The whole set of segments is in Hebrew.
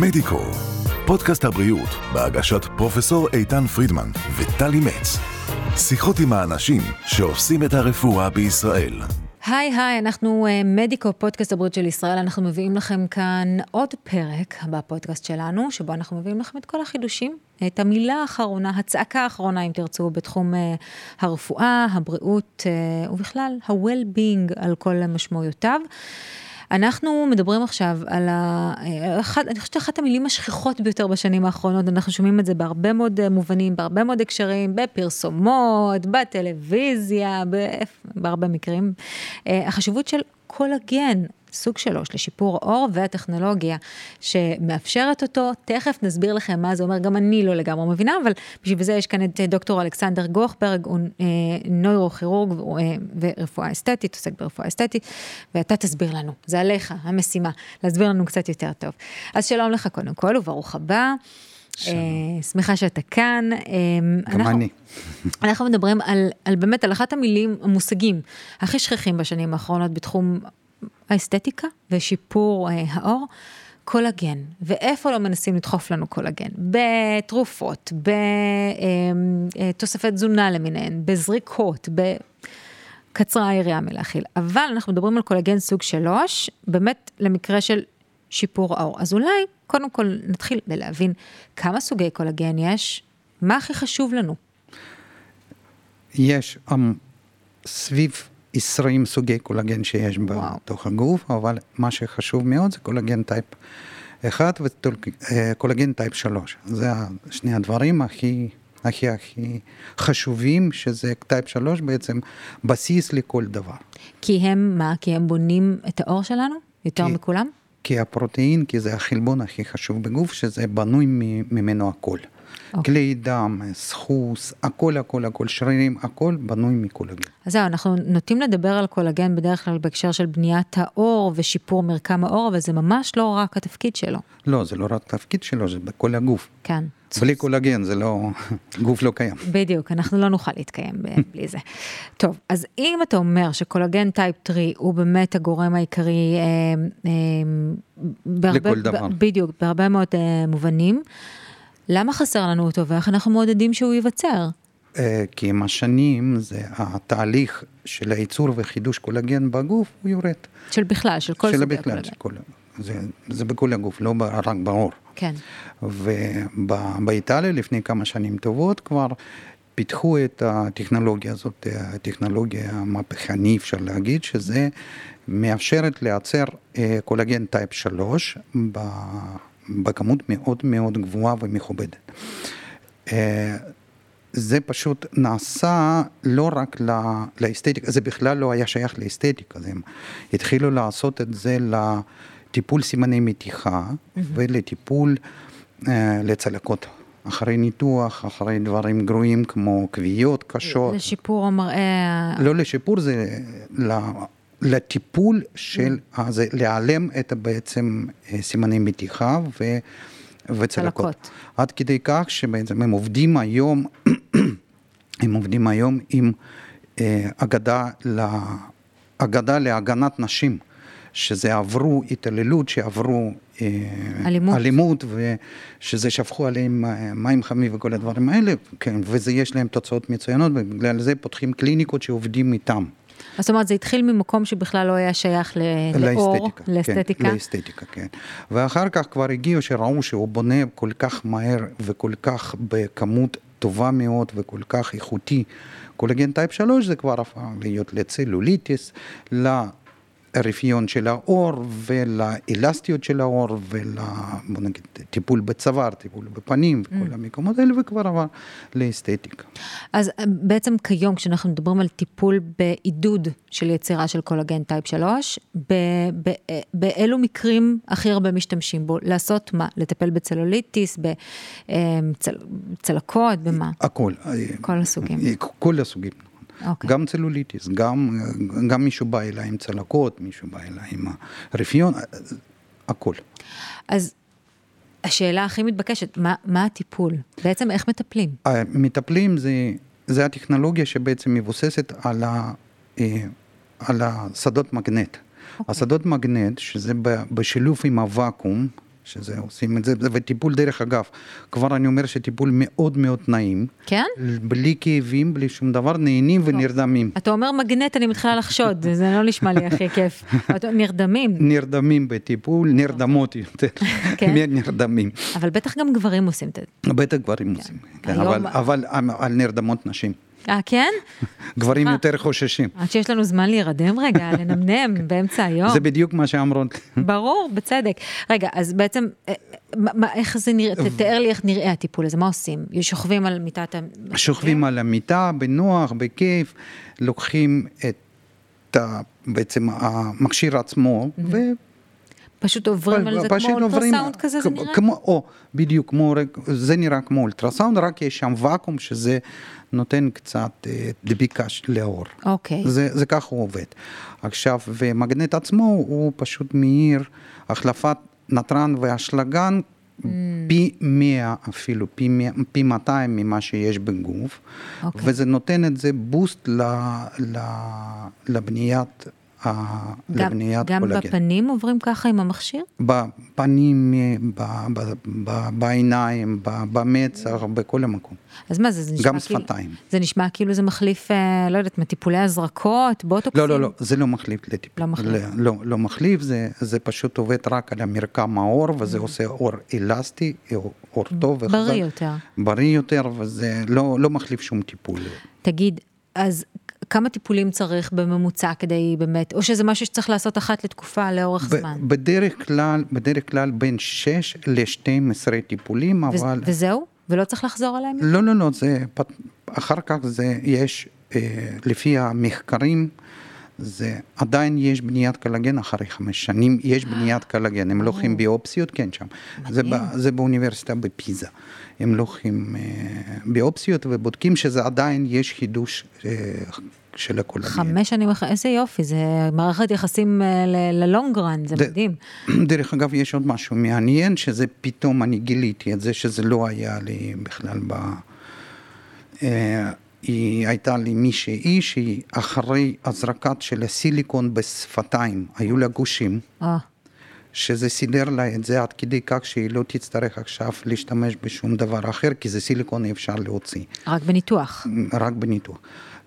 מדיקו, פודקאסט הבריאות בהגשת פרופסור איתן פרידמן וטלי מצ. שיחות עם האנשים שעושים את הרפואה בישראל. היי היי, אנחנו uh, מדיקו, פודקאסט הבריאות של ישראל, אנחנו מביאים לכם כאן עוד פרק בפודקאסט שלנו, שבו אנחנו מביאים לכם את כל החידושים, את המילה האחרונה, הצעקה האחרונה, אם תרצו, בתחום uh, הרפואה, הבריאות uh, ובכלל ה-well-being על כל משמעויותיו. אנחנו מדברים עכשיו על ה... אחד, אני חושבת שאחת המילים השכיחות ביותר בשנים האחרונות, אנחנו שומעים את זה בהרבה מאוד מובנים, בהרבה מאוד הקשרים, בפרסומות, בטלוויזיה, בהרבה מקרים. החשיבות של קולגן, סוג שלוש לשיפור העור והטכנולוגיה שמאפשרת אותו, תכף נסביר לכם מה זה אומר, גם אני לא לגמרי מבינה, אבל בשביל זה יש כאן את דוקטור אלכסנדר גוכברג, הוא אה, נוירוכירורג אה, ורפואה אסתטית, עוסק ברפואה אסתטית, ואתה תסביר לנו, זה עליך, המשימה, להסביר לנו קצת יותר טוב. אז שלום לך קודם כל, וברוך הבא. Uh, שמחה שאתה כאן. Uh, גם אנחנו, אני. אנחנו מדברים על, על באמת, על אחת המילים, המושגים הכי שכיחים בשנים האחרונות בתחום האסתטיקה ושיפור uh, העור. קולגן, ואיפה לא מנסים לדחוף לנו קולגן? בתרופות, בתוספי תזונה למיניהן, בזריקות, בקצרה היריעה מלהכיל. אבל אנחנו מדברים על קולגן סוג 3, באמת למקרה של שיפור העור. אז אולי, קודם כל נתחיל בלהבין כמה סוגי קולגן יש, מה הכי חשוב לנו? יש um, סביב 20 סוגי קולגן שיש וואו. בתוך הגוף, אבל מה שחשוב מאוד זה קולגן type 1 וקולגן type 3. זה שני הדברים הכי הכי הכי חשובים, שזה type 3 בעצם בסיס לכל דבר. כי הם מה? כי הם בונים את העור שלנו יותר כי, מכולם? כי ה protein, כי זה החלבון הכי חשוב בגוף, שזה בנוי ממנו הכל. Okay. אוקיי. כלי דם, סחוס, הכל, הכל, הכל, שרירים, הכל בנוי מקולגן. אז זהו, אנחנו נוטים לדבר על קולגן בדרך כלל בהקשר של בניית העור ושיפור מרקם העור, אבל זה ממש לא רק התפקיד שלו. לא, זה לא רק התפקיד שלו, זה בכל הגוף. כן. בלי קולגן זה לא, גוף לא קיים. בדיוק, אנחנו לא נוכל להתקיים בלי זה. טוב, אז אם אתה אומר שקולגן type 3 הוא באמת הגורם העיקרי, אה, אה, בהרבה, לכל דבר. בדיוק, בהרבה מאוד אה, מובנים, למה חסר לנו אותו ואיך אנחנו מעודדים שהוא ייווצר? כי עם השנים זה התהליך של הייצור וחידוש קולגן בגוף הוא יורד. של בכלל, של כל סוגי הקולגן. של בכלל, של כל... זה, זה בכל הגוף, לא רק בעור. כן. ובאיטליה לפני כמה שנים טובות כבר פיתחו את הטכנולוגיה הזאת, הטכנולוגיה מהפכנית אפשר להגיד, שזה מאפשרת לייצר אה, קולגן type 3 בכמות מאוד מאוד גבוהה ומכובדת. אה, זה פשוט נעשה לא רק לאסתטיקה, זה בכלל לא היה שייך לאסתטיקה, הם התחילו לעשות את זה לטיפול סימני מתיחה mm-hmm. ולטיפול אה, לצלקות. אחרי ניתוח, אחרי דברים גרועים כמו כוויות קשות. לשיפור המראה. לא לשיפור, זה לטיפול של. זה להיעלם את בעצם אה, סימני מתיחה ו, וצלקות. צלקות. עד כדי כך שבעצם הם עובדים היום, הם עובדים היום עם אה, אגדה, לה, אגדה להגנת נשים. שזה עברו התעללות, שעברו אה, אלימות, אלימות ושזה שפכו עליהם מים חמים וכל הדברים האלה, כן, וזה יש להם תוצאות מצוינות, ובגלל זה פותחים קליניקות שעובדים איתם. זאת אומרת, זה התחיל ממקום שבכלל לא היה שייך לאור, לאסתטיקה. כן, לאסתטיקה, כן. ואחר כך כבר הגיעו שראו שהוא בונה כל כך מהר וכל כך בכמות טובה מאוד וכל כך איכותי. קולגן type 3 זה כבר הפך להיות לצלוליטיס, הרפיון של העור ולאלסטיות של העור ולטיפול בצוואר, טיפול בפנים וכל mm. המקומות האלה וכבר עבר לאסתטיקה. אז אה, בעצם כיום כשאנחנו מדברים על טיפול בעידוד של יצירה של קולגן type 3, ב- ב- אה, באילו מקרים הכי הרבה משתמשים בו? לעשות מה? לטפל בצלוליטיס, בצלקות, אה, במה? הכל. כל הסוגים. כל הסוגים. Okay. אוקיי. גם צלוליטיס, גם, גם מישהו בא אליי עם צלקות, מישהו בא אליי עם רפיון, הכל. אז השאלה הכי מתבקשת, מה, מה הטיפול? בעצם איך מטפלים? מטפלים זה, זה הטכנולוגיה שבעצם מבוססת על, ה, אה, על השדות מגנט. Okay. אוקיי. השדות מגנט, שזה בשילוב עם הוואקום, שזה עושים את זה, וטיפול דרך אגב, כבר אני אומר שטיפול מאוד מאוד נעים. כן? בלי כאבים, בלי שום דבר, נהנים ונרדמים. אתה אומר מגנט, אני מתחילה לחשוד, זה לא נשמע לי הכי כיף. נרדמים, נרדמים בטיפול, נרדמות יותר, כן. נרדמים. אבל בטח גם גברים עושים את זה. בטח גברים עושים, כן, היום- אבל- אבל על נרדמות נשים. אה, כן? גברים. יותר חוששים. עד שיש לנו זמן להירדם רגע, לנמנם באמצע היום. זה בדיוק מה שאמרו. ברור, בצדק. רגע, אז בעצם, אה, איך זה נראה, תתאר לי איך נראה הטיפול הזה, מה עושים? שוכבים על מיטת ה... שוכבים על המיטה בנוח, בכיף, לוקחים את בעצם המכשיר עצמו, ו... פשוט עוברים על זה כמו אולטרסאונד כזה, זה נראה? כמו, או, בדיוק, כמו, זה נראה כמו אולטרסאונד, רק יש שם ואקום שזה נותן קצת אה, דביקה לאור. אוקיי. זה, זה ככה הוא עובד. עכשיו, ומגנט עצמו הוא פשוט מאיר החלפת נתרן ואשלגן Mm. פי 100 אפילו, פי, 100, פי 200 ממה שיש בגוף, אוקיי. וזה נותן את זה בוסט ל, ל, לבניית, גם, לבניית גם קולגן. בפנים עוברים ככה עם המכשיר? בפנים, ב, ב, ב, בעיניים, ב, במצח, בכל המקום. אז מה זה, זה נשמע גם כאילו... שפתיים. זה נשמע כאילו זה מחליף, אה, לא יודעת, מטיפולי הזרקות, בוטוקסים? לא, לא, לא, זה לא מחליף לטיפול. לא מחליף. לא, לא מחליף, זה, זה פשוט עובד רק על המרקם העור, וזה עושה עור אלסטי, אור, אור טוב וחזק. בריא יותר. בריא יותר, וזה לא, לא מחליף שום טיפול. תגיד, אז כמה טיפולים צריך בממוצע כדי באמת, או שזה משהו שצריך לעשות אחת לתקופה לאורך ב- זמן? בדרך כלל, בדרך כלל בין 6 ל-12 טיפולים, ו- אבל... וזהו? ולא צריך לחזור עליהם? לא, לא, לא, זה, אחר כך זה, יש, אה, לפי המחקרים, זה עדיין יש בניית קלגן אחרי חמש שנים, יש בניית קלגן, הם לוקחים ביופסיות, כן שם, זה, ב, זה באוניברסיטה בפיזה, הם לוקחים אה, ביופסיות ובודקים שזה עדיין יש חידוש אה, של הקולגן. חמש שנים אחרי, איזה יופי, זה מערכת יחסים אה, ללונגרן, זה ד- מדהים. דרך אגב, יש עוד משהו מעניין, שזה פתאום אני גיליתי את זה, שזה לא היה לי בכלל ב... אה, היא הייתה לי מישהי שהיא אחרי הזרקת של הסיליקון בשפתיים, היו לה גושים, אה, שזה סידר לה את זה עד כדי כך שהיא לא תצטרך עכשיו להשתמש בשום דבר אחר, כי זה סיליקון אי אפשר להוציא. רק בניתוח. רק בניתוח.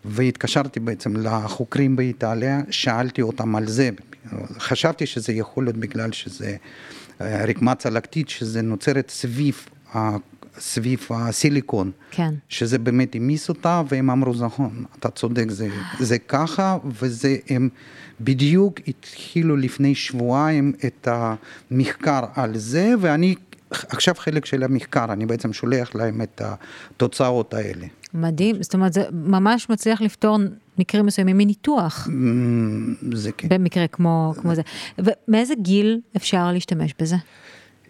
והתקשרתי בעצם לחוקרים באיטליה, שאלתי אותם על זה. חשבתי שזה יכול להיות בגלל שזה אה, רקמה צלקתית, שזה נוצרת סביב, סביב הסיליקון. כן. שזה באמת העמיס אותה, והם אמרו, נכון, אתה צודק, זה, זה ככה, וזה, הם בדיוק התחילו לפני שבועיים את המחקר על זה, ואני עכשיו חלק של המחקר, אני בעצם שולח להם את התוצאות האלה. מדהים, זאת אומרת, זה ממש מצליח לפתור מקרים מסוימים מניתוח, Mm, זה כן. במקרה כמו, כמו זה. ומאיזה גיל אפשר להשתמש בזה?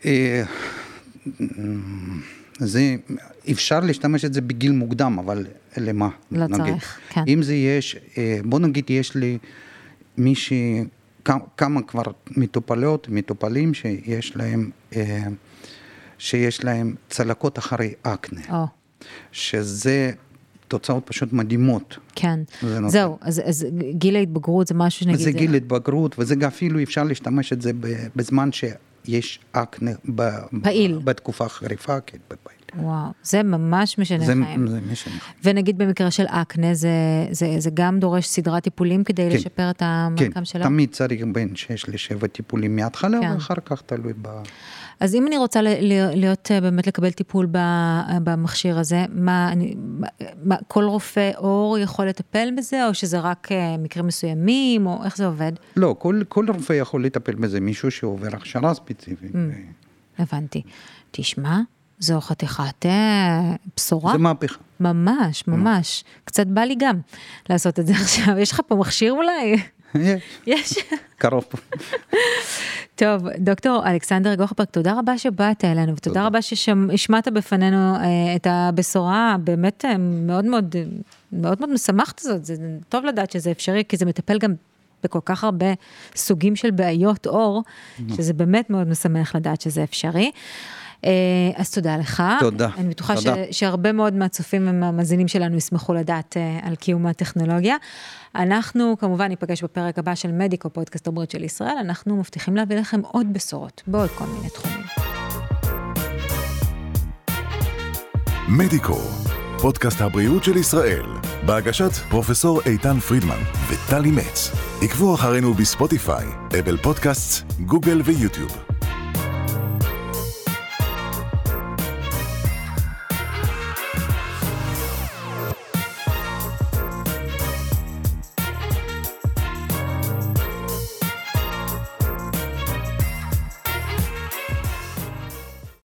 אה, זה, אפשר להשתמש את זה בגיל מוקדם, אבל למה? לא נגיד. צריך, כן. אם זה יש, אה, בוא נגיד יש לי מישהי, כמה, כבר מטופלות, מטופלים שיש להם, אה, שיש להם צלקות אחרי אקנה, או, שזה תוצאות פשוט מדהימות. כן. זה נותן. זהו, אז, אז גיל ההתבגרות זה משהו שנגיד... זה גיל התבגרות, וזה אפילו אפשר להשתמש את זה בזמן שיש אקנה ב- פעיל. בתקופה חריפה, כן, בפעיל. וואו, זה ממש משנה זה, חיים. זה משנה. ונגיד במקרה של אקנה, זה, זה, זה גם דורש סדרת טיפולים כדי כן. לשפר את כן, המרקם שלו? תמיד צריך בין 6 ל-7 טיפולים מההתחלה, כן. ואחר כך תלוי ב... אז אם אני רוצה להיות, אה, באמת לקבל טיפול במכשיר הזה, מה, אני, מה, כל רופא עור יכול לטפל בזה, או שזה רק אה, מקרים מסוימים, או איך זה עובד? לא, כל, כל רופא יכול לטפל בזה, מישהו שעובר הכשרה ספציפית. Mm. הבנתי. תשמע, זו חתיכת אה, בשורה. זה מהפכה. ממש, ממש. קצת בא לי גם לעשות את זה עכשיו. יש לך פה מכשיר אולי? יש, יש. קרוב. טוב, דוקטור אלכסנדר גוחברג, תודה רבה שבאת אלינו, ותודה תודה. רבה שהשמעת בפנינו אה, את הבשורה הבאמת אה, מאוד מאוד, מאוד מאוד משמחת הזאת. זה טוב לדעת שזה אפשרי, כי זה מטפל גם בכל כך הרבה סוגים של בעיות עור, שזה באמת מאוד משמח לדעת שזה אפשרי. אה, אז תודה לך. תודה. אני בטוחה תודה. ש, שהרבה מאוד מהצופים ומהמאזינים שלנו ישמחו לדעת אה, על קיום הטכנולוגיה. אנחנו כמובן ניפגש בפרק הבא של מדיקו, פודקאסט הבריאות של ישראל. אנחנו מבטיחים להביא לכם עוד בשורות בעוד כל מיני תחומים. מדיקו, פודקאסט הבריאות של ישראל, בהגשת פרופסור איתן פרידמן וטלי מצ. עקבו אחרינו בספוטיפיי, אבל פודקאסט, גוגל ויוטיוב.